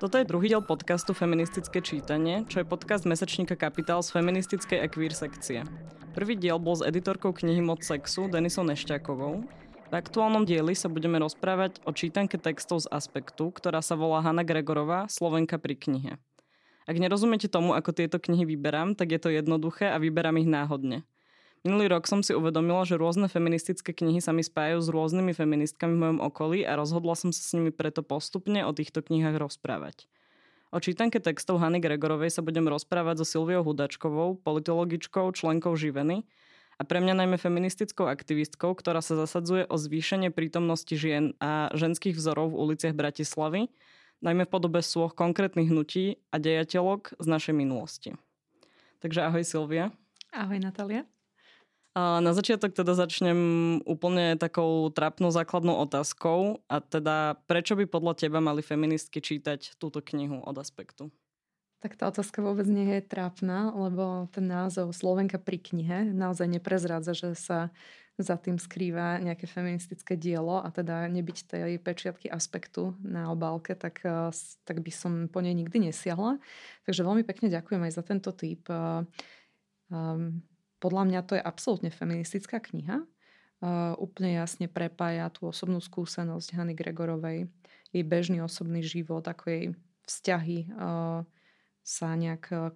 Toto je druhý diel podcastu Feministické čítanie, čo je podcast mesačníka Kapitál z feministickej a queer sekcie. Prvý diel bol s editorkou knihy Moc sexu Denisou Nešťákovou. V aktuálnom dieli sa budeme rozprávať o čítanke textov z Aspektu, ktorá sa volá Hanna Gregorová, Slovenka pri knihe. Ak nerozumiete tomu, ako tieto knihy vyberám, tak je to jednoduché a vyberám ich náhodne. Minulý rok som si uvedomila, že rôzne feministické knihy sa mi spájajú s rôznymi feministkami v mojom okolí a rozhodla som sa s nimi preto postupne o týchto knihách rozprávať. O čítanke textov Hany Gregorovej sa budem rozprávať so Silviou Hudačkovou, politologičkou, členkou Živeny a pre mňa najmä feministickou aktivistkou, ktorá sa zasadzuje o zvýšenie prítomnosti žien a ženských vzorov v uliciach Bratislavy, najmä v podobe sloh konkrétnych hnutí a dejateľok z našej minulosti. Takže ahoj Silvia. Ahoj Natalia. Na začiatok teda začnem úplne takou trapnou základnou otázkou a teda prečo by podľa teba mali feministky čítať túto knihu od aspektu? Tak tá otázka vôbec nie je trápna, lebo ten názov Slovenka pri knihe naozaj neprezrádza, že sa za tým skrýva nejaké feministické dielo a teda nebyť tej pečiatky aspektu na obálke, tak, eh, tak by som po nej nikdy nesiahla. Takže veľmi pekne ďakujem aj za tento typ. Um, podľa mňa to je absolútne feministická kniha. Úplne jasne prepája tú osobnú skúsenosť Hany Gregorovej, jej bežný osobný život, ako jej vzťahy sa nejak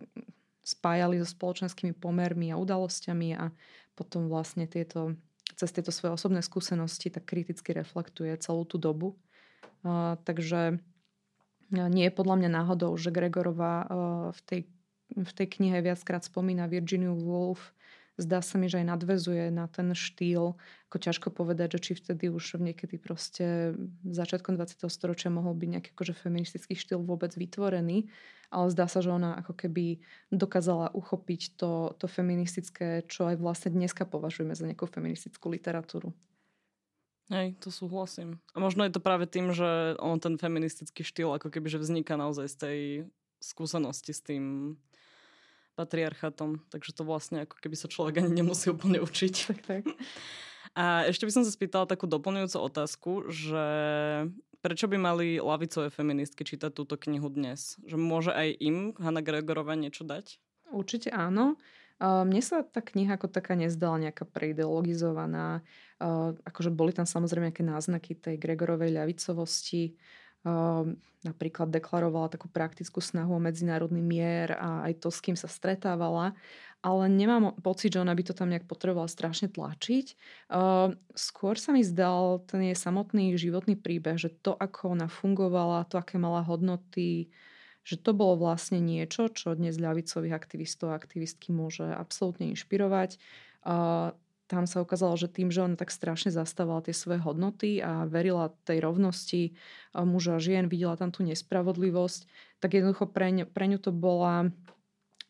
spájali so spoločenskými pomermi a udalosťami a potom vlastne tieto, cez tieto svoje osobné skúsenosti tak kriticky reflektuje celú tú dobu. Takže nie je podľa mňa náhodou, že Gregorová v tej, v tej knihe viackrát spomína Virginiu Woolf, zdá sa mi, že aj nadvezuje na ten štýl, ako ťažko povedať, že či vtedy už niekedy proste začiatkom 20. storočia mohol byť nejaký akože feministický štýl vôbec vytvorený, ale zdá sa, že ona ako keby dokázala uchopiť to, to feministické, čo aj vlastne dneska považujeme za nejakú feministickú literatúru. Hej, to súhlasím. A možno je to práve tým, že on ten feministický štýl ako keby že vzniká naozaj z tej skúsenosti s tým patriarchatom, takže to vlastne ako keby sa človek ani nemusí úplne učiť. Tak, tak. A ešte by som sa spýtala takú doplňujúcu otázku, že prečo by mali lavicové feministky čítať túto knihu dnes? Že môže aj im Hanna Gregorova niečo dať? Určite áno. Mne sa tá kniha ako taká nezdala nejaká preideologizovaná. Akože boli tam samozrejme nejaké náznaky tej Gregorovej ľavicovosti napríklad deklarovala takú praktickú snahu o medzinárodný mier a aj to, s kým sa stretávala, ale nemám pocit, že ona by to tam nejak potrebovala strašne tlačiť. Ehm, skôr sa mi zdal ten jej samotný životný príbeh, že to, ako ona fungovala, to, aké mala hodnoty, že to bolo vlastne niečo, čo dnes ľavicových aktivistov a aktivistky môže absolútne inšpirovať. Tam sa ukázalo, že tým, že ona tak strašne zastávala tie svoje hodnoty a verila tej rovnosti muža a žien, videla tam tú nespravodlivosť, tak jednoducho pre, ňu, pre ňu to bola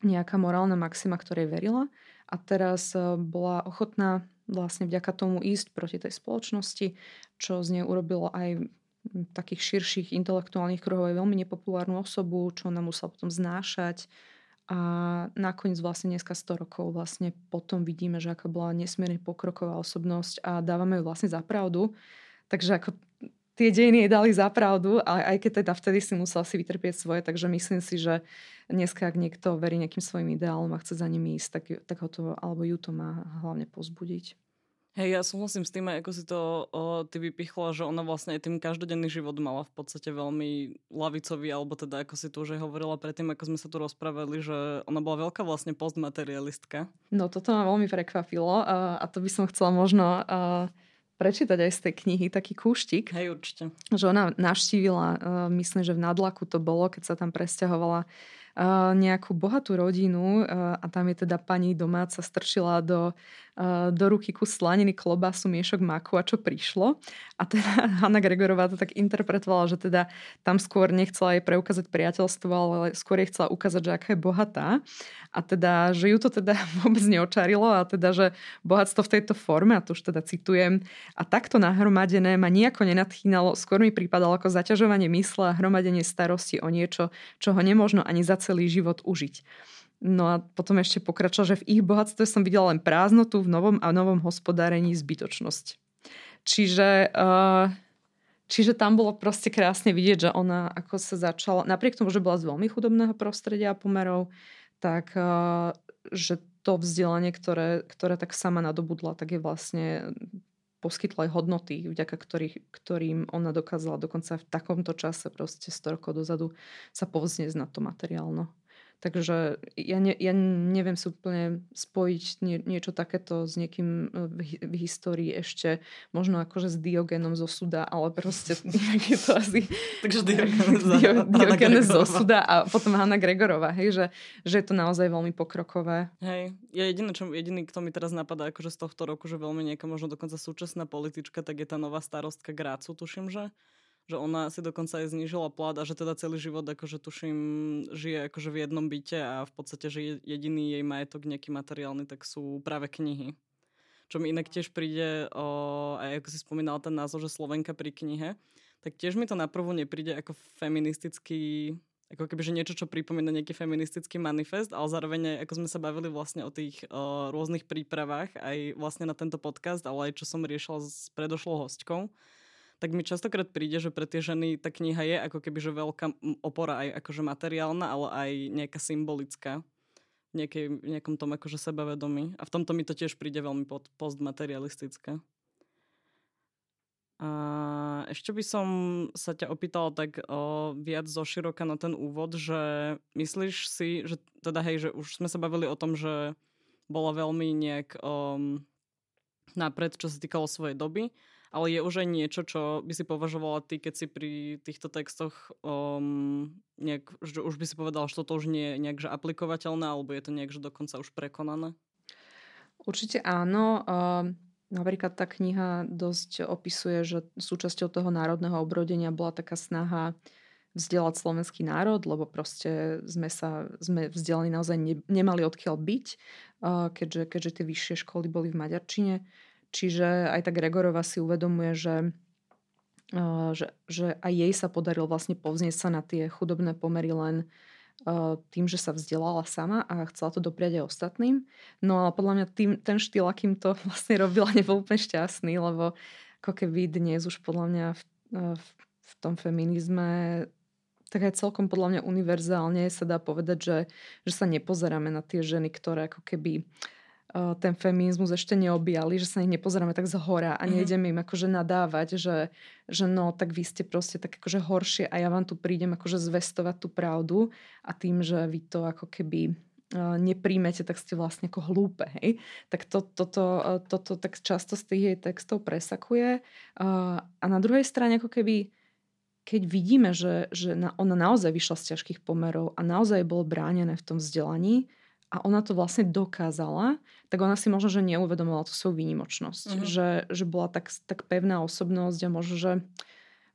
nejaká morálna maxima, ktorej verila. A teraz e, bola ochotná vlastne vďaka tomu ísť proti tej spoločnosti, čo z nej urobilo aj takých širších intelektuálnych kruhov aj veľmi nepopulárnu osobu, čo ona musela potom znášať a nakoniec vlastne dneska 100 rokov vlastne potom vidíme, že aká bola nesmierne pokroková osobnosť a dávame ju vlastne za pravdu. Takže ako tie dejiny jej dali za pravdu, ale aj keď teda vtedy si musel si vytrpieť svoje, takže myslím si, že dneska, ak niekto verí nejakým svojim ideálom a chce za nimi ísť, tak, tak ho to, alebo ju to má hlavne pozbudiť. Hej, ja súhlasím s tým, ako si to o, ty vypichla, že ona vlastne aj tým každodenný život mala v podstate veľmi lavicový, alebo teda ako si tu už aj hovorila predtým, ako sme sa tu rozprávali, že ona bola veľká vlastne postmaterialistka. No toto ma veľmi prekvapilo a, a to by som chcela možno a, prečítať aj z tej knihy taký kúštik. Hej, určite. Že ona navštívila, myslím, že v Nadlaku to bolo, keď sa tam presťahovala nejakú bohatú rodinu a tam je teda pani domáca strčila do, do ruky kus slaniny, klobasu, miešok maku a čo prišlo. A teda Hanna Gregorová to tak interpretovala, že teda tam skôr nechcela jej preukázať priateľstvo, ale skôr jej chcela ukázať, že aká je bohatá. A teda, že ju to teda vôbec neočarilo a teda, že bohatstvo v tejto forme, a to už teda citujem, a takto nahromadené ma nejako nenadchýnalo, skôr mi pripadalo ako zaťažovanie mysle a hromadenie starosti o niečo, čo ho nemožno ani za celý život užiť. No a potom ešte pokračoval, že v ich bohatstve som videla len prázdnotu, v novom a novom hospodárení zbytočnosť. Čiže, uh, čiže tam bolo proste krásne vidieť, že ona ako sa začala, napriek tomu, že bola z veľmi chudobného prostredia a pomerov, tak uh, že to vzdelanie, ktoré, ktoré tak sama nadobudla, tak je vlastne poskytla aj hodnoty, vďaka ktorých, ktorým ona dokázala dokonca v takomto čase, proste 100 rokov dozadu, sa povznieť na to materiálno. Takže ja, ne, ja neviem si úplne spojiť nie, niečo takéto s niekým e, v, v histórii ešte, možno akože s Diogenom zo Suda, ale proste je to asi... Takže Diogenes, Dio, Diogenes zo Suda a potom Hanna Gregorová, hej, že, že je to naozaj veľmi pokrokové. Hej, ja jediný, čo, jediný, kto mi teraz napadá akože z tohto roku, že veľmi nejaká možno dokonca súčasná politička, tak je tá nová starostka Grácu, tuším, že že ona si dokonca aj znížila plat a že teda celý život akože tuším žije akože v jednom byte a v podstate, že jediný jej majetok nejaký materiálny, tak sú práve knihy. Čo mi inak tiež príde, o, aj ako si spomínala ten názov, že Slovenka pri knihe, tak tiež mi to naprvu nepríde ako feministický ako keby, že niečo, čo pripomína nejaký feministický manifest, ale zároveň ako sme sa bavili vlastne o tých o, rôznych prípravách, aj vlastne na tento podcast, ale aj čo som riešila s predošlou hostkou, tak mi častokrát príde, že pre tie ženy tá kniha je ako keby že veľká opora aj akože materiálna, ale aj nejaká symbolická nejakej, nejakom tom akože sebavedomí. A v tomto mi to tiež príde veľmi pod, postmaterialistické. A ešte by som sa ťa opýtala tak o, viac zo široka na ten úvod, že myslíš si, že teda hej, že už sme sa bavili o tom, že bola veľmi nejak um, napred, čo sa týkalo svojej doby, ale je už aj niečo, čo by si považovala ty, keď si pri týchto textoch um, nejak, že už by si povedala, že toto už nie je nejak že aplikovateľné, alebo je to nejak že dokonca už prekonané? Určite áno. Uh, napríklad tá kniha dosť opisuje, že súčasťou toho národného obrodenia bola taká snaha vzdelať slovenský národ, lebo proste sme sa, sme vzdelení naozaj ne, nemali odkiaľ byť, uh, keďže, keďže tie vyššie školy boli v Maďarčine. Čiže aj tá Gregorova si uvedomuje, že, že, že aj jej sa podarilo vlastne povznieť sa na tie chudobné pomery len tým, že sa vzdelala sama a chcela to dopriať aj ostatným. No ale podľa mňa tým, ten štýl, akým to vlastne robila, nebol úplne šťastný, lebo ako keby dnes už podľa mňa v, v, v tom feminizme tak aj celkom podľa mňa univerzálne sa dá povedať, že, že sa nepozeráme na tie ženy, ktoré ako keby uh, ten feminizmus ešte neobjali, že sa ich nepozeráme tak z hora a mhm. nejdeme im akože nadávať, že, že no, tak vy ste proste tak akože horšie a ja vám tu prídem akože zvestovať tú pravdu a tým, že vy to ako keby nepríjmete, tak ste vlastne ako hlúpe. Hej? Tak to, toto, toto tak často z tých jej textov presakuje. A na druhej strane ako keby keď vidíme, že, že ona naozaj vyšla z ťažkých pomerov a naozaj bolo bránené v tom vzdelaní, a ona to vlastne dokázala, tak ona si možno, že neuvedomovala tú svoju výnimočnosť. Mm-hmm. Že, že bola tak, tak pevná osobnosť a možno, že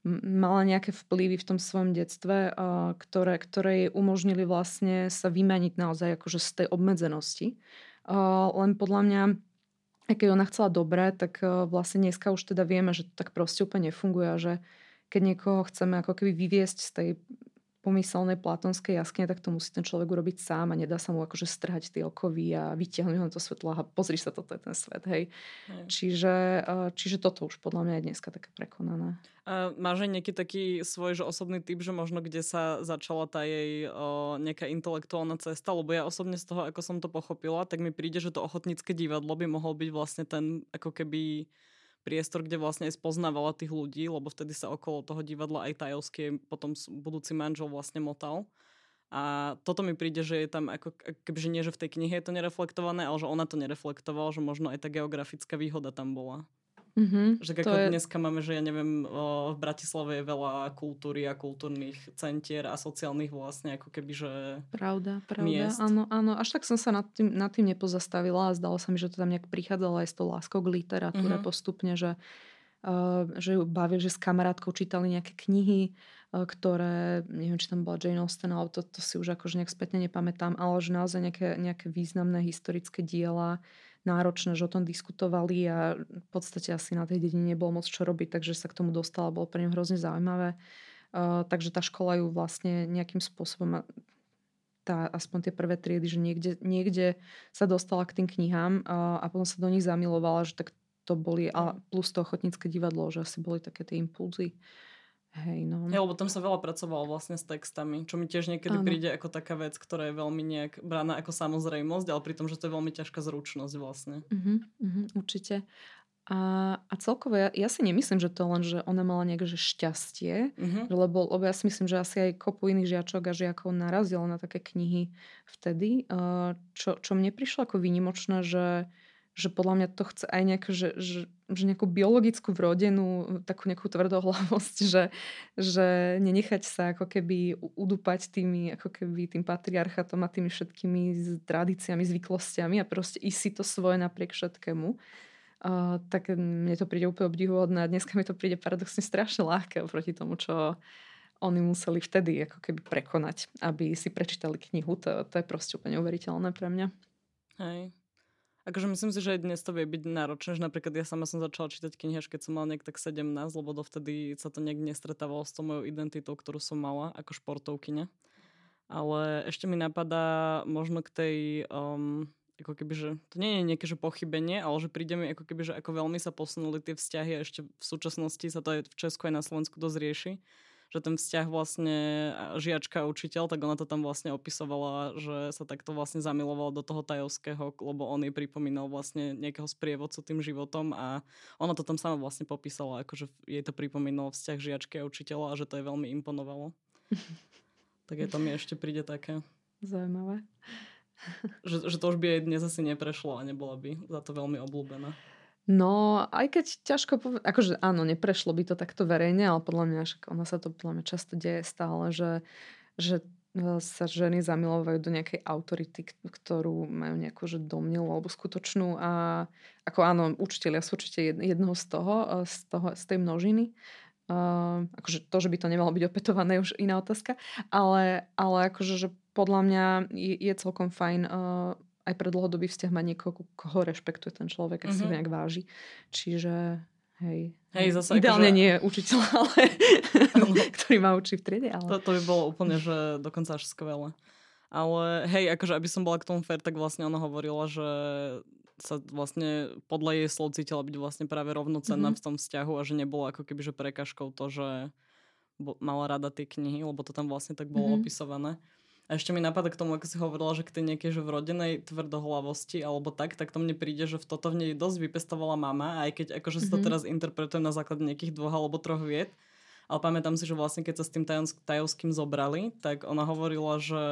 mala nejaké vplyvy v tom svojom detstve, ktoré, ktoré jej umožnili vlastne sa vymaniť naozaj akože z tej obmedzenosti. Len podľa mňa, keď ona chcela dobre, tak vlastne dneska už teda vieme, že to tak proste úplne nefunguje a že keď niekoho chceme ako keby vyviesť z tej pomyselnej platonskej jaskyne, tak to musí ten človek urobiť sám a nedá sa mu akože strhať tie okovy a vytiahnuť ho na to svetlo a pozri sa, toto je ten svet, hej. Čiže, čiže toto už podľa mňa je dneska také prekonané. A máš aj nejaký taký svoj že osobný typ, že možno kde sa začala tá jej o, nejaká intelektuálna cesta, lebo ja osobne z toho, ako som to pochopila, tak mi príde, že to ochotnícke divadlo by mohol byť vlastne ten ako keby priestor, kde vlastne aj spoznávala tých ľudí, lebo vtedy sa okolo toho divadla aj tajovský potom budúci manžel vlastne motal. A toto mi príde, že je tam ako, kebyže nie, že v tej knihe je to nereflektované, ale že ona to nereflektovala, že možno aj tá geografická výhoda tam bola. Mm-hmm, že ako je... dneska máme, že ja neviem, v Bratislave je veľa kultúry a kultúrnych centier a sociálnych vlastne ako keby, že Pravda, pravda, miest. áno, áno. Až tak som sa nad tým, nad tým nepozastavila a zdalo sa mi, že to tam nejak prichádzalo aj s tou láskou k literatúre mm-hmm. postupne, že, uh, že ju bavil, že s kamarátkou čítali nejaké knihy, uh, ktoré, neviem, či tam bola Jane Austen, ale to, to si už akože nejak spätne nepamätám, ale že naozaj nejaké, nejaké významné historické diela náročné, že o tom diskutovali a v podstate asi na tej dedine nebolo moc čo robiť, takže sa k tomu dostala, bolo pre ňu hrozne zaujímavé. Uh, takže tá škola ju vlastne nejakým spôsobom tá, aspoň tie prvé triedy, že niekde, niekde sa dostala k tým knihám a, a potom sa do nich zamilovala, že tak to boli, a plus to ochotnícke divadlo, že asi boli také tie impulzy. Hej, no. Ja, lebo tam sa veľa pracovalo vlastne s textami, čo mi tiež niekedy ano. príde ako taká vec, ktorá je veľmi nejak brána ako samozrejmosť, ale pri tom, že to je veľmi ťažká zručnosť vlastne. Uh-huh, uh-huh, určite. A, a celkovo ja, ja si nemyslím, že to len, že ona mala nejaké že šťastie, uh-huh. lebo, lebo ja si myslím, že asi aj kopu iných žiačok a žiakov narazila na také knihy vtedy, čo, čo mne prišlo ako výnimočné, že že podľa mňa to chce aj nejak, že, že, že nejakú biologickú vrodenú takú nejakú tvrdohlavosť, že, že nenechať sa ako keby udúpať tými, ako keby tým patriarchatom a tými všetkými tradíciami, zvyklostiami a proste ísť si to svoje napriek všetkému. Uh, tak mne to príde úplne obdivuhodné a dneska mi to príde paradoxne strašne ľahké oproti tomu, čo oni museli vtedy ako keby prekonať, aby si prečítali knihu. To, to je proste úplne uveriteľné pre mňa. Hej. Akože myslím si, že aj dnes to vie byť náročné, že napríklad ja sama som začala čítať knihy keď som mal nejak tak 17, lebo dovtedy sa to nejak nestretávalo s tou mojou identitou, ktorú som mala ako športovkyňa. Ale ešte mi napadá možno k tej, um, ako keby, že to nie je nejaké že pochybenie, ale že príde mi ako keby, že ako veľmi sa posunuli tie vzťahy a ešte v súčasnosti sa to aj v Česku aj na Slovensku dosť rieši že ten vzťah vlastne žiačka a učiteľ, tak ona to tam vlastne opisovala, že sa takto vlastne zamilovala do toho tajovského, lebo on jej pripomínal vlastne nejakého sprievodcu tým životom a ona to tam sama vlastne popísala, akože jej to pripomínalo vzťah žiačky a učiteľa a že to je veľmi imponovalo. tak je to mi ešte príde také. Zaujímavé. že, že to už by aj dnes asi neprešlo a nebola by za to veľmi obľúbená. No, aj keď ťažko povedať, akože áno, neprešlo by to takto verejne, ale podľa mňa, však ono sa to podľa mňa často deje stále, že, že e, sa ženy zamilovajú do nejakej autority, ktorú majú nejakú že domnelú alebo skutočnú a ako áno, učiteľia sú určite jedného z toho, e, z, toho, z tej množiny. Uh, akože to, že by to nemalo byť opetované, už iná otázka, ale, ale akože že podľa mňa je, je celkom fajn uh, aj pre dlhodobý vzťah má niekoho, koho rešpektuje ten človek a mm-hmm. si nejak váži. Čiže hej. Hej, zase Ideálne akože... nie učiteľ, ale ktorý ma učí v triede. Ale... To, to by bolo úplne, že dokonca až skvelé. Ale hej, akože aby som bola k tomu fair, tak vlastne ona hovorila, že sa vlastne podľa jej slov cítila byť vlastne práve rovnocenná mm-hmm. v tom vzťahu a že nebolo ako keby že prekažkou to, že mala rada tie knihy, lebo to tam vlastne tak bolo mm-hmm. opisované. A ešte mi napadá k tomu, ako si hovorila, že k tej nejakej že vrodenej tvrdohlavosti alebo tak, tak to mne príde, že v toto v nej dosť vypestovala mama, aj keď akože mm-hmm. si to mhm. teraz interpretujem na základe nejakých dvoch alebo troch vied. Ale pamätám si, že vlastne keď sa s tým tajovským zobrali, tak ona hovorila, že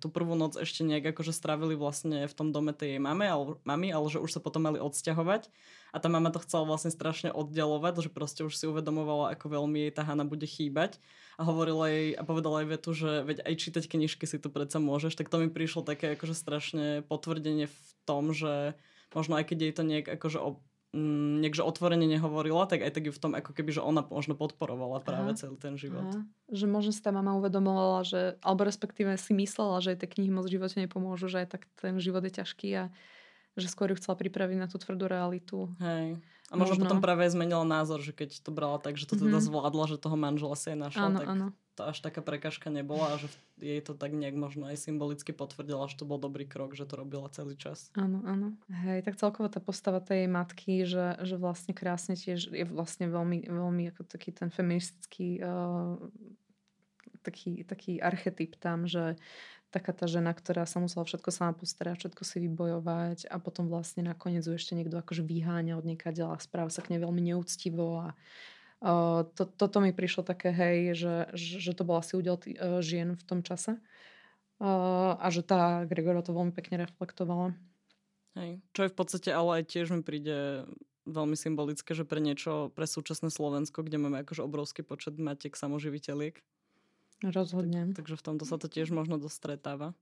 tú prvú noc ešte nejak akože strávili vlastne v tom dome tej jej mame, ale, mami, ale že už sa potom mali odsťahovať. A tá mama to chcela vlastne strašne oddialovať, že proste už si uvedomovala, ako veľmi jej tá Hana bude chýbať. A hovorila jej a povedala jej vetu, že veď aj čítať knižky si tu predsa môžeš, tak to mi prišlo také akože strašne potvrdenie v tom, že možno aj keď jej to nejak akože niekže otvorene nehovorila, tak aj tak ju v tom ako keby, že ona možno podporovala práve Aha. celý ten život. Aha. Že možno si tá mama uvedomovala, že, alebo respektíve si myslela, že aj tie knihy moc v živote nepomôžu, že aj tak ten život je ťažký a že skôr ju chcela pripraviť na tú tvrdú realitu. Hej. A možno, možno potom práve zmenila názor, že keď to brala tak, že to teda mm-hmm. zvládla, že toho manžela si aj našla, áno, tak áno. Až taká prekažka nebola a že jej to tak nejak možno aj symbolicky potvrdila, že to bol dobrý krok, že to robila celý čas. Áno, áno. Hej, tak celkovo tá postava tej matky, že, že vlastne krásne tiež je vlastne veľmi, veľmi ako taký ten feministický uh, taký, taký archetyp tam, že taká tá žena, ktorá sa musela všetko sama postarať, všetko si vybojovať a potom vlastne nakoniec ju ešte niekto akože vyháňa od niekadeľ a správa sa k nej veľmi neúctivo a to, toto mi prišlo také hej, že, že to bol asi údel tý, uh, žien v tom čase a že tá Gregora to veľmi pekne reflektovala. Hej. Čo je v podstate ale aj tiež mi príde veľmi symbolické, že pre niečo, pre súčasné Slovensko, kde máme akože obrovský počet matiek samoživiteľiek, Rozhodne. Tak, takže v tomto sa to tiež možno dostretáva.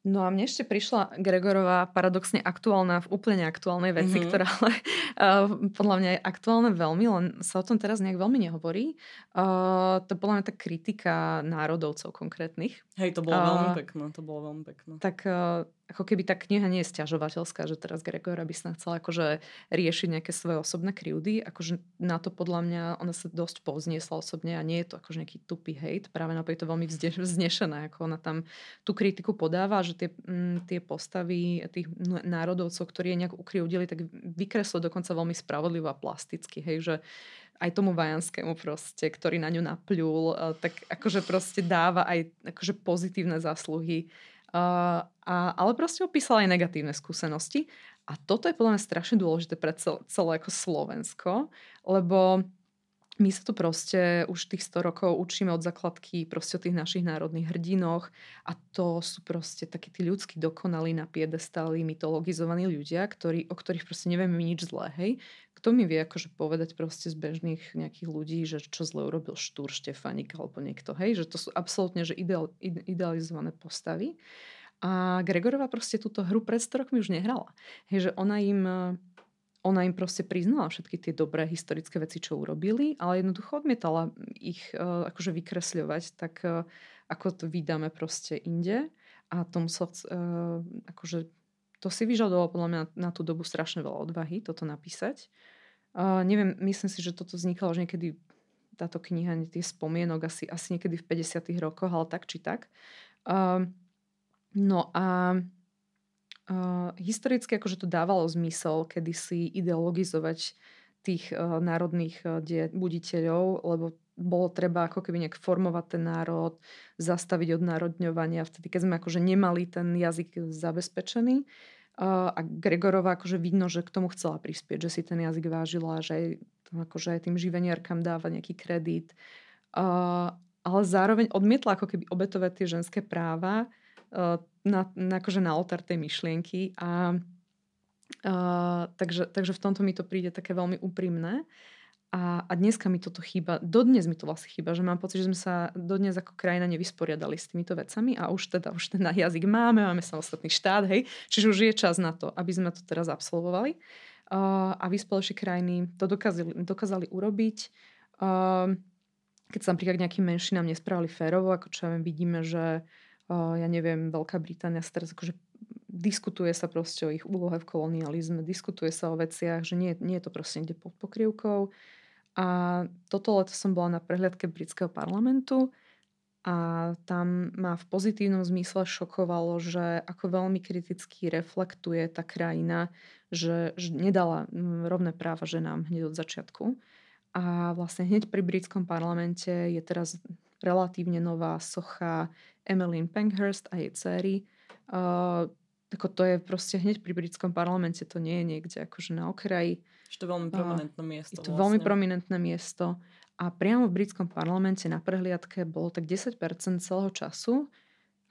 No a mne ešte prišla Gregorová paradoxne aktuálna v úplne aktuálnej veci, mm-hmm. ktorá ale uh, podľa mňa je aktuálne veľmi, len sa o tom teraz nejak veľmi nehovorí. Uh, to podľa mňa tá kritika národovcov konkrétnych. Hej, to bolo uh, veľmi pekné, to bolo veľmi pekné. Tak uh, ako keby tá kniha nie je stiažovateľská, že teraz Gregor by sa chcela akože riešiť nejaké svoje osobné krivdy. Akože na to podľa mňa ona sa dosť povzniesla osobne a nie je to akože nejaký tupý hate. Práve naopak je to veľmi vznešené, ako ona tam tú kritiku podáva, že tie, m, mm, tie postavy tých národovcov, ktorí je nejak ukrivdili, tak vykreslo dokonca veľmi spravodlivo a plasticky. Hej, že aj tomu Vajanskému proste, ktorý na ňu napľul, e, tak akože proste dáva aj akože pozitívne zásluhy Uh, a, ale proste opísala aj negatívne skúsenosti. A toto je podľa mňa strašne dôležité pre cel, celé ako Slovensko, lebo my sa tu proste už tých 100 rokov učíme od základky proste o tých našich národných hrdinoch a to sú proste takí tí ľudskí dokonalí na piedestáli, mytologizovaní ľudia, ktorí, o ktorých proste nevieme nič zlé, hej. Kto mi vie akože povedať proste z bežných nejakých ľudí, že čo zle urobil Štúr Štefanik alebo niekto, hej, že to sú absolútne že ideal, idealizované postavy. A Gregorova proste túto hru pred 100 rokmi už nehrala. Hej, že ona im, ona im proste priznala všetky tie dobré historické veci, čo urobili, ale jednoducho odmietala ich uh, akože vykresľovať, tak uh, ako to vydáme proste inde. A tom sa, uh, akože to si vyžadovalo podľa mňa na, na tú dobu strašne veľa odvahy toto napísať. Uh, neviem, myslím si, že toto vznikalo už niekedy táto kniha, tie spomienok asi, asi niekedy v 50 rokoch, ale tak či tak. Uh, No a historicky akože to dávalo zmysel kedysi ideologizovať tých uh, národných uh, die, buditeľov, lebo bolo treba ako keby nejak formovať ten národ, zastaviť od národňovania, vtedy keď sme akože nemali ten jazyk zabezpečený. Uh, a Gregorova akože vidno, že k tomu chcela prispieť, že si ten jazyk vážila, že aj, akože aj tým živeniarkám dáva nejaký kredit. Uh, ale zároveň odmietla ako keby obetovať tie ženské práva na, na, akože na oltár tej myšlienky a Uh, takže, takže v tomto mi to príde také veľmi úprimné. A, a dneska mi toto chýba, dodnes mi to vlastne chýba, že mám pocit, že sme sa dodnes ako krajina nevysporiadali s týmito vecami a už teda už ten jazyk máme, máme samostatný štát, hej, čiže už je čas na to, aby sme to teraz absolvovali. Uh, a vyspelejšie krajiny to dokázali, dokázali urobiť. Uh, keď sa napríklad nejakým menšinám nespravili férovo, ako čo vidíme, že ja neviem, Veľká Británia sa teraz akože diskutuje sa proste o ich úlohe v kolonializme, diskutuje sa o veciach, že nie, nie je to proste niekde pod pokrývkou. A toto leto som bola na prehliadke britského parlamentu a tam ma v pozitívnom zmysle šokovalo, že ako veľmi kriticky reflektuje tá krajina, že, že nedala rovné práva ženám hneď od začiatku. A vlastne hneď pri britskom parlamente je teraz relatívne nová socha Emmeline Pankhurst a jej dcery. Uh, ako to je proste hneď pri britskom parlamente, to nie je niekde akože na okraji. Že to je veľmi prominentné miesto. Je to vlastne. veľmi prominentné miesto. A priamo v britskom parlamente na prehliadke bolo tak 10% celého času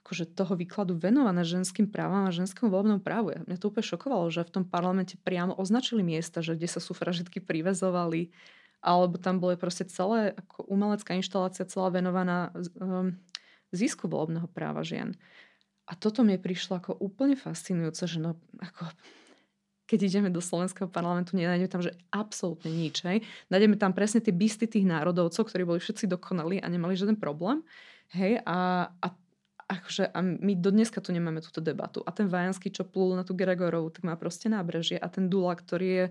akože toho výkladu venované ženským právam a ženskému voľbnému právu. Mňa to úplne šokovalo, že v tom parlamente priamo označili miesta, že kde sa sufražitky privezovali, alebo tam bolo proste celé ako umelecká inštalácia celá venovaná um, zisku volebného práva žien. A toto mi prišlo ako úplne fascinujúce, že no, ako, keď ideme do slovenského parlamentu, nenájdeme tam že absolútne nič. Hej. Nájdeme tam presne tie bysty tých národovcov, ktorí boli všetci dokonali a nemali žiaden problém. Hej, a, a akože, a my do dneska tu nemáme túto debatu. A ten Vajanský, čo plul na tú Gregorovu, tak má proste nábrežie. A ten Dula, ktorý je,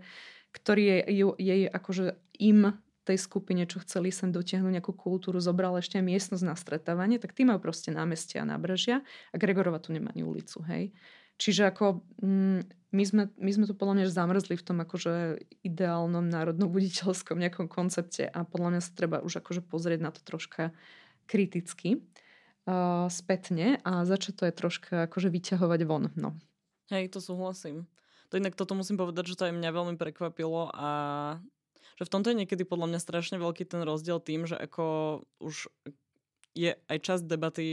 ktorý je, je, je akože im tej skupine, čo chceli sem dotiahnuť nejakú kultúru, zobral ešte aj miestnosť na stretávanie, tak tí majú proste námestia a nábrežia a Gregorova tu nemá ani ulicu, hej. Čiže ako mm, my, sme, my sme tu podľa mňa zamrzli v tom akože ideálnom národno-buditeľskom nejakom koncepte a podľa mňa sa treba už akože pozrieť na to troška kriticky uh, spätne a začať to je troška akože vyťahovať von. No. Hej, to súhlasím. To inak toto musím povedať, že to aj mňa veľmi prekvapilo a že v tomto je niekedy podľa mňa strašne veľký ten rozdiel tým, že ako už je aj časť debaty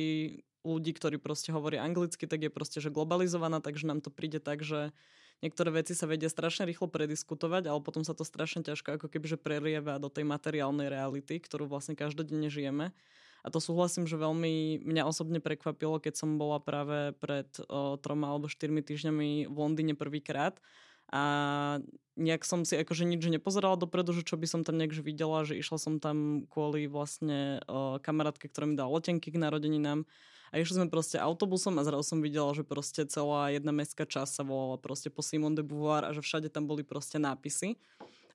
ľudí, ktorí proste hovoria anglicky, tak je proste, že globalizovaná, takže nám to príde tak, že niektoré veci sa vedia strašne rýchlo prediskutovať, ale potom sa to strašne ťažko ako keby že prerieva do tej materiálnej reality, ktorú vlastne každodenne žijeme. A to súhlasím, že veľmi mňa osobne prekvapilo, keď som bola práve pred o, troma alebo štyrmi týždňami v Londýne prvýkrát a nejak som si akože nič nepozerala dopredu, že čo by som tam nejak videla, že išla som tam kvôli vlastne uh, kamarátke, ktorá mi dala letenky k narodeninám A išli sme proste autobusom a zrazu som videla, že proste celá jedna mestská časť sa volala proste po Simone de Beauvoir a že všade tam boli proste nápisy.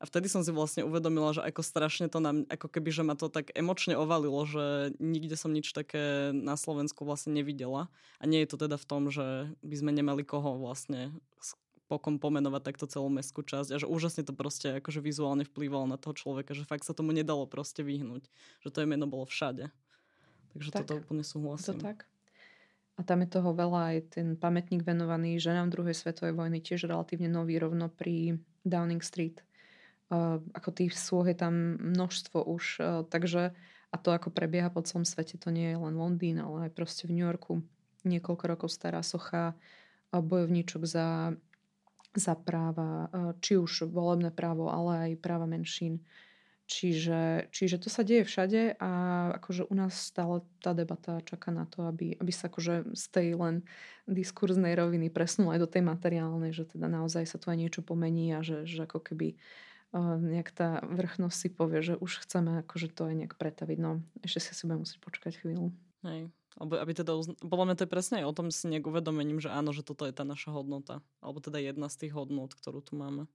A vtedy som si vlastne uvedomila, že ako strašne to nám, ako keby, že ma to tak emočne ovalilo, že nikde som nič také na Slovensku vlastne nevidela. A nie je to teda v tom, že by sme nemali koho vlastne pokom pomenovať takto celú mestskú časť a že úžasne to proste akože vizuálne vplývalo na toho človeka, že fakt sa tomu nedalo proste vyhnúť. Že to meno bolo všade. Takže tak, toto úplne súhlasím. To tak. A tam je toho veľa, aj ten pamätník venovaný ženám druhej svetovej vojny, tiež relatívne nový rovno pri Downing Street ako tých súh je tam množstvo už, takže a to ako prebieha po celom svete, to nie je len Londýn, ale aj proste v New Yorku niekoľko rokov stará socha bojovníčok za, za práva, či už volebné právo, ale aj práva menšín. Čiže, čiže to sa deje všade a akože u nás stále tá debata čaká na to, aby, aby sa akože z tej len diskurznej roviny presnula aj do tej materiálnej, že teda naozaj sa tu aj niečo pomení a že, že ako keby uh, nejak tá vrchnosť si povie, že už chceme akože to aj nejak pretaviť. No, ešte si si musieť počkať chvíľu. Hej. Alebo aby teda, uzna- podľa mňa to je presne aj o tom si nejak uvedomením, že áno, že toto je tá naša hodnota. Alebo teda jedna z tých hodnot, ktorú tu máme.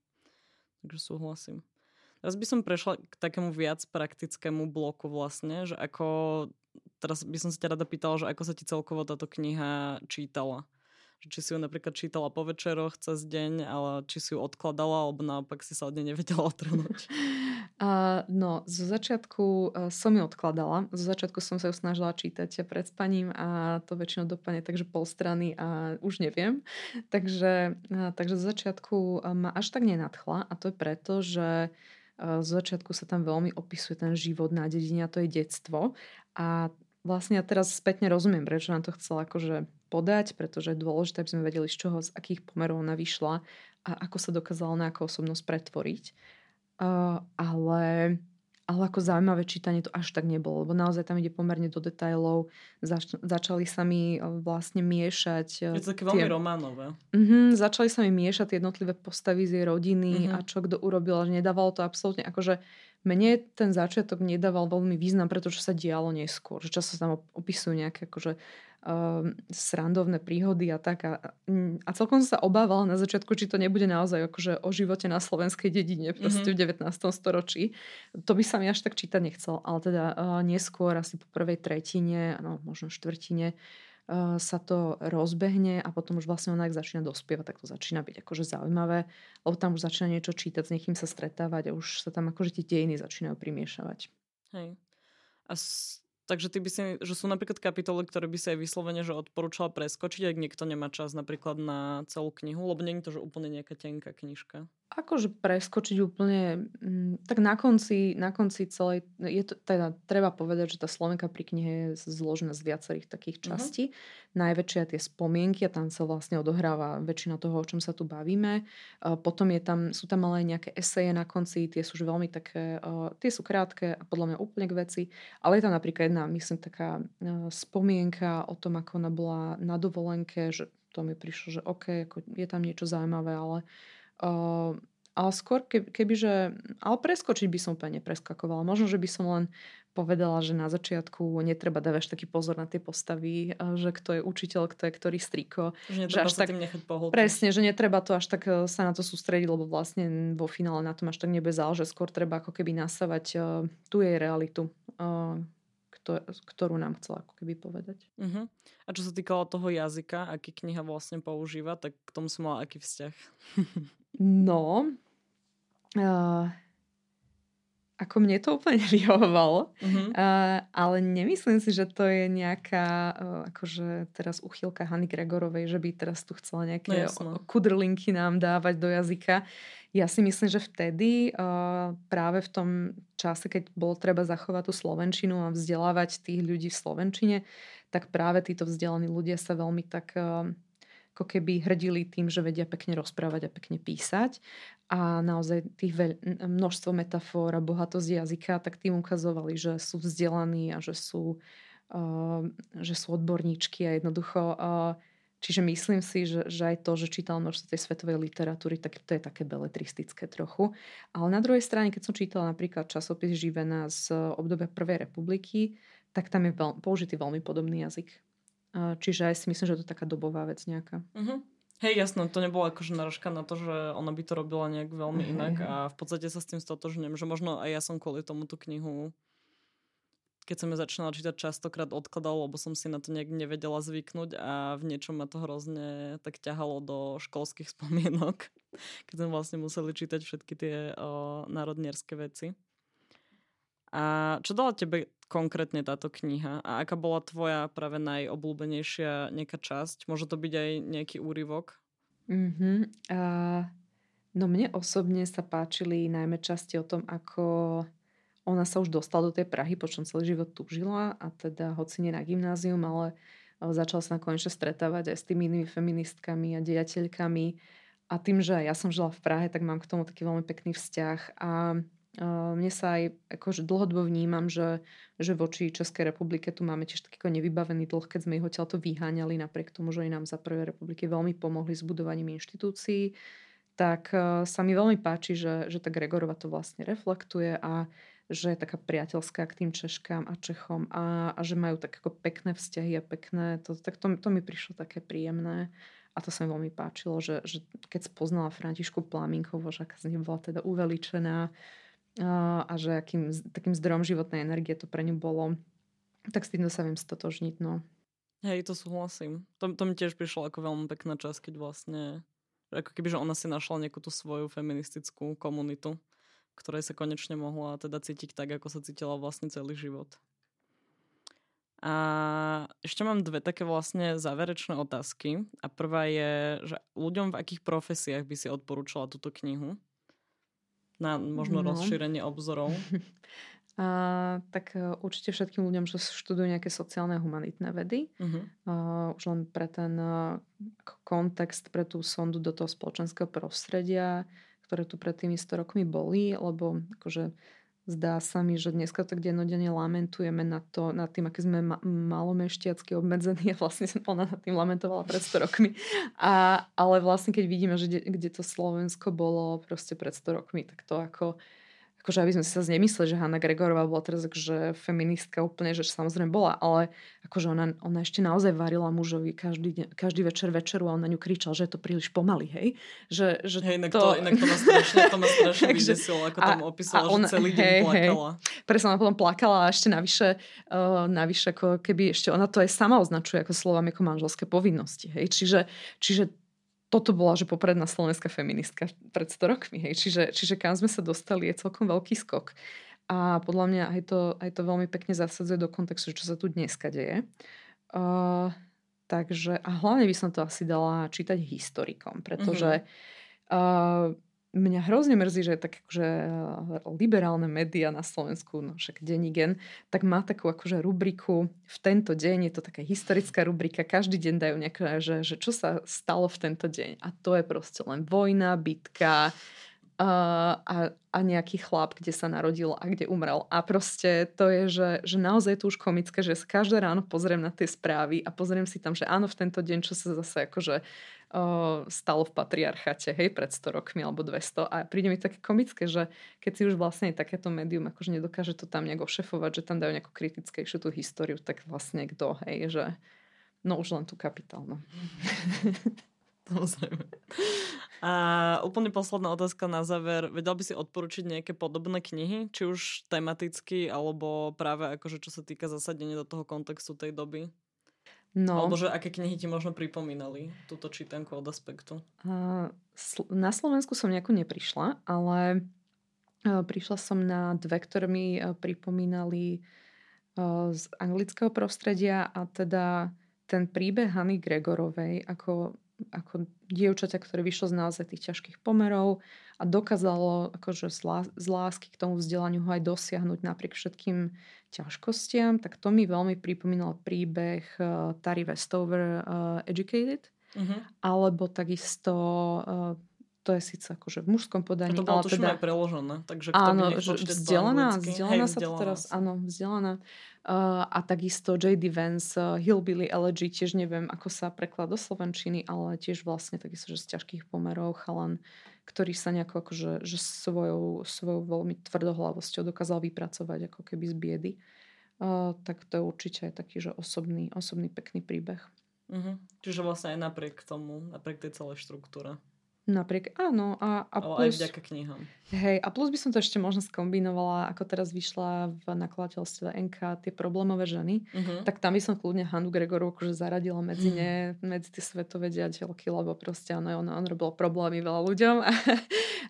Takže súhlasím. Teraz by som prešla k takému viac praktickému bloku vlastne, že ako, teraz by som sa ťa rada pýtala, že ako sa ti celkovo táto kniha čítala či si ju napríklad čítala po večeroch cez deň, ale či si ju odkladala, alebo naopak si sa od nej nevedela otrhnúť? Uh, no, zo začiatku uh, som ju odkladala. Zo začiatku som sa ju snažila čítať pred spaním a to väčšinou dopadne takže pol strany a už neviem. Takže, uh, takže zo začiatku ma až tak nenadchla a to je preto, že z začiatku sa tam veľmi opisuje ten život na dedine a to je detstvo. A vlastne ja teraz spätne rozumiem, prečo nám to chcela akože podať, pretože je dôležité, aby sme vedeli, z čoho, z akých pomerov ona vyšla a ako sa dokázala na ako osobnosť pretvoriť. Uh, ale, ale ako zaujímavé čítanie to až tak nebolo, lebo naozaj tam ide pomerne do detajlov. Zač- začali sa mi vlastne miešať... Je to také veľmi tie... románové. Uh-huh, začali sa mi miešať tie jednotlivé postavy z jej rodiny uh-huh. a čo kto urobil, že nedávalo to absolútne akože mne ten začiatok nedával veľmi význam, pretože sa dialo neskôr. Že často sa tam opisujú nejaké akože, srandovné príhody a tak. A, a celkom sa obávala na začiatku, či to nebude naozaj akože o živote na slovenskej dedine proste mm-hmm. v 19. storočí. To by sa mi až tak čítať nechcel. Ale teda uh, neskôr, asi po prvej tretine, no možno štvrtine, Eh, sa to rozbehne a potom už vlastne ona, ak začína dospievať, tak to začína byť akože zaujímavé, lebo tam už začína niečo čítať, s niekým sa stretávať a už sa tam akože tie dejiny začínajú primiešavať. Hej. A s, takže ty by si, že sú napríklad kapitoly, ktoré by sa aj vyslovene že odporúčala preskočiť, ak niekto nemá čas napríklad na celú knihu, lebo nie je to, že úplne nejaká tenká knižka akože preskočiť úplne, mm, tak na konci, na konci celej, je to, teda treba povedať, že tá Slovenka pri knihe je zložená z viacerých takých mhm. častí. Uh-huh. Najväčšia tie spomienky a tam sa vlastne odohráva väčšina toho, o čom sa tu bavíme. Potom je tam, sú tam ale aj nejaké eseje na konci, tie sú už veľmi také, tie sú krátke a podľa mňa úplne k veci, ale je tam napríklad jedna, myslím, taká spomienka o tom, ako ona bola na dovolenke, že to mi prišlo, že OK, ako je tam niečo zaujímavé, ale Uh, ale skôr, keby, kebyže... Ale preskočiť by som úplne nepreskakovala. Možno, že by som len povedala, že na začiatku netreba dávať taký pozor na tie postavy, že kto je učiteľ, kto je ktorý striko. Že že až tak, tým nechať pohltiť. Presne, že netreba to až tak e, sa na to sústrediť, lebo vlastne vo finále na tom až tak nebude záležať. Skôr treba ako keby nasávať uh, tú jej realitu. Uh, ktorú nám chcela ako keby povedať. Uh-huh. A čo sa týkalo toho jazyka, aký kniha vlastne používa, tak k tomu som mala aký vzťah? no, uh, ako mne to úplne vyhovovalo, uh-huh. uh, ale nemyslím si, že to je nejaká uh, akože teraz uchylka Hany Gregorovej, že by teraz tu chcela nejaké no, kudrlinky nám dávať do jazyka. Ja si myslím, že vtedy uh, práve v tom čase, keď bolo treba zachovať tú slovenčinu a vzdelávať tých ľudí v slovenčine, tak práve títo vzdelaní ľudia sa veľmi tak uh, ako keby hrdili tým, že vedia pekne rozprávať a pekne písať. A naozaj tých veľ, množstvo metafor a bohatosť jazyka, tak tým ukazovali, že sú vzdelaní a že sú, uh, že sú odborníčky a jednoducho uh, Čiže myslím si, že, že aj to, že čítal množstvo tej svetovej literatúry, tak to je také beletristické trochu. Ale na druhej strane, keď som čítala napríklad časopis Živena z obdobia Prvej republiky, tak tam je veľ, použitý veľmi podobný jazyk. čiže aj si myslím, že to je taká dobová vec nejaká. Uh-huh. Hej, jasno, to nebolo akože narážka na to, že ona by to robila nejak veľmi inak a v podstate sa s tým stotožňujem, že možno aj ja som kvôli tomu tú knihu keď som ju začínala čítať, častokrát odkladal, lebo som si na to nejak nevedela zvyknúť a v niečom ma to hrozne tak ťahalo do školských spomienok, keď sme vlastne museli čítať všetky tie o, národnierské veci. A čo dala tebe konkrétne táto kniha? A aká bola tvoja práve najobľúbenejšia nejaká časť? Môže to byť aj nejaký úryvok? Mm-hmm. Uh, no mne osobne sa páčili najmä časti o tom, ako ona sa už dostala do tej Prahy, počom celý život túžila a teda hoci nie na gymnázium, ale začala sa konečne stretávať aj s tými inými feministkami a dejateľkami. A tým, že ja som žila v Prahe, tak mám k tomu taký veľmi pekný vzťah. A mne sa aj akože dlhodobo vnímam, že, že voči Českej republike tu máme tiež taký nevybavený dlh, keď sme ich odtiaľ to vyháňali, napriek tomu, že nám za prvej republiky veľmi pomohli s budovaním inštitúcií tak sa mi veľmi páči, že, že tá Gregorova to vlastne reflektuje a že je taká priateľská k tým Češkám a Čechom a, a že majú tak ako pekné vzťahy a pekné, to, tak to, to mi prišlo také príjemné a to sa mi veľmi páčilo, že, že keď spoznala Františku Plaminkovo, že aká z nej bola teda uveličená a, že akým, takým zdrojom životnej energie to pre ňu bolo, tak s týmto sa viem stotožniť. No. Hej, to súhlasím. To, to mi tiež prišlo ako veľmi pekná časť, keď vlastne ako keby, že ona si našla nejakú tú svoju feministickú komunitu ktorej sa konečne mohla teda cítiť tak, ako sa cítila vlastne celý život. A ešte mám dve také vlastne záverečné otázky. A prvá je, že ľuďom v akých profesiách by si odporúčala túto knihu? Na možno no. rozšírenie obzorov. A, tak e, určite všetkým ľuďom, čo študujú nejaké sociálne a humanitné vedy. Uh-huh. A, už len pre ten e, kontext, pre tú sondu do toho spoločenského prostredia, ktoré tu pred tými 100 rokmi boli, lebo akože zdá sa mi, že dneska tak dennodenne lamentujeme nad, to, nad tým, aký sme ma- malomešťacky obmedzení a vlastne som ona nad tým lamentovala pred 100 rokmi. A, ale vlastne keď vidíme, že de, kde to Slovensko bolo proste pred 100 rokmi, tak to ako akože aby sme si sa nemysleli, že Hanna Gregorová bola teraz akože feministka úplne, že samozrejme bola, ale akože ona, ona ešte naozaj varila mužovi každý, každý večer večeru a on na ňu kričal, že je to príliš pomaly, hej? Že, že hej, inak to... to, inak to ma strašne, to ma strašne vydesilo, ako tam opísala, že celý deň hej, plakala. Hej. Presne, ona potom plakala a ešte navyše, uh, navyše ako keby ešte ona to aj sama označuje ako slovami ako manželské povinnosti, hej? Čiže, čiže toto bola, že popredná slovenská feministka pred 100 rokmi. Hej. Čiže, čiže kam sme sa dostali, je celkom veľký skok. A podľa mňa aj to, aj to veľmi pekne zasadzuje do kontextu, čo sa tu dneska deje. Uh, takže, a hlavne by som to asi dala čítať historikom, pretože mm-hmm. uh, mňa hrozne mrzí, že tak akože eh, liberálne médiá na Slovensku, no však Denigen, tak má takú akože rubriku v tento deň, je to taká historická rubrika, každý deň dajú nejaké, že, že čo sa stalo v tento deň. A to je proste len vojna, bitka, a, a, a nejaký chlap, kde sa narodil a kde umrel. A proste to je, že, že naozaj je to už komické, že každé ráno pozriem na tie správy a pozriem si tam, že áno, v tento deň, čo sa zase akože stalo v patriarchate, hej, pred 100 rokmi alebo 200. A príde mi také komické, že keď si už vlastne takéto médium akože nedokáže to tam nejak ošefovať, že tam dajú nejakú kritickejšiu tú históriu, tak vlastne kto, hej, že no už len tú kapitálnu. Samozrejme. A úplne posledná otázka na záver. Vedel by si odporučiť nejaké podobné knihy? Či už tematicky, alebo práve akože čo sa týka zasadenia do toho kontextu tej doby? No. Alebo že aké knihy ti možno pripomínali túto čítanku od aspektu? Uh, sl- na Slovensku som nejako neprišla, ale uh, prišla som na dve, ktoré mi uh, pripomínali uh, z anglického prostredia a teda ten príbeh Hany Gregorovej ako ako dievčaťa, ktoré vyšlo z naozaj tých ťažkých pomerov a dokázalo akože z lásky k tomu vzdelaniu ho aj dosiahnuť napriek všetkým ťažkostiam, tak to mi veľmi pripomínal príbeh uh, Tari Westover uh, Educated, uh-huh. alebo takisto uh, to je síce akože v mužskom podaní. A to bolo ale teda, aj preložené, takže kto áno, by vzdelaná, vzdelaná sa to teraz, áno, vzdelaná. Uh, a takisto J.D. Vance, uh, Hillbilly Elegy, tiež neviem, ako sa preklad do Slovenčiny, ale tiež vlastne takisto, že z ťažkých pomerov chalan, ktorý sa nejako akože, že svojou, svojou veľmi tvrdohlavosťou dokázal vypracovať ako keby z biedy. tak to je určite aj taký, že osobný, osobný pekný príbeh. Uh-huh. Čiže vlastne aj napriek tomu, napriek tej celej štruktúre. Napriek, áno. A, a Ale plus, aj vďaka knihám. Hej, a plus by som to ešte možno skombinovala, ako teraz vyšla v nakladateľstve NK tie problémové ženy, uh-huh. tak tam by som kľudne Hanu Gregoru akože zaradila medzi ne, medzi tie svetové diateľky, lebo proste ono, on, on robil problémy veľa ľuďom a,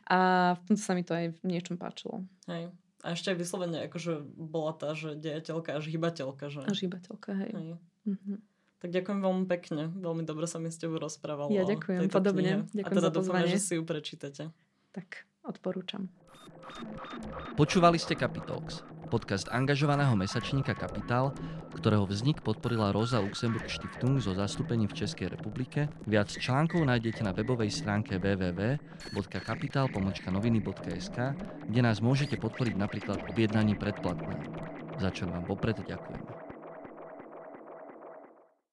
a v tomto sa mi to aj v niečom páčilo. Hej. A ešte aj vyslovene akože bola tá, že diateľka až hybateľka, že? Až hybateľka, hej. hej. Uh-huh. Tak ďakujem veľmi pekne. Veľmi dobre sa mi s tebou rozprávala. Ja ďakujem, podobne. Knihe. Ďakujem A teda dúfam, že si ju prečítate. Tak, odporúčam. Počúvali ste Capitalx, podcast angažovaného mesačníka Kapitál, ktorého vznik podporila Rosa Luxemburg Stiftung zo zastúpením v Českej republike. Viac článkov nájdete na webovej stránke www.kapital.noviny.sk, kde nás môžete podporiť napríklad objednaním predplatného. Za čo vám vopred ďakujem.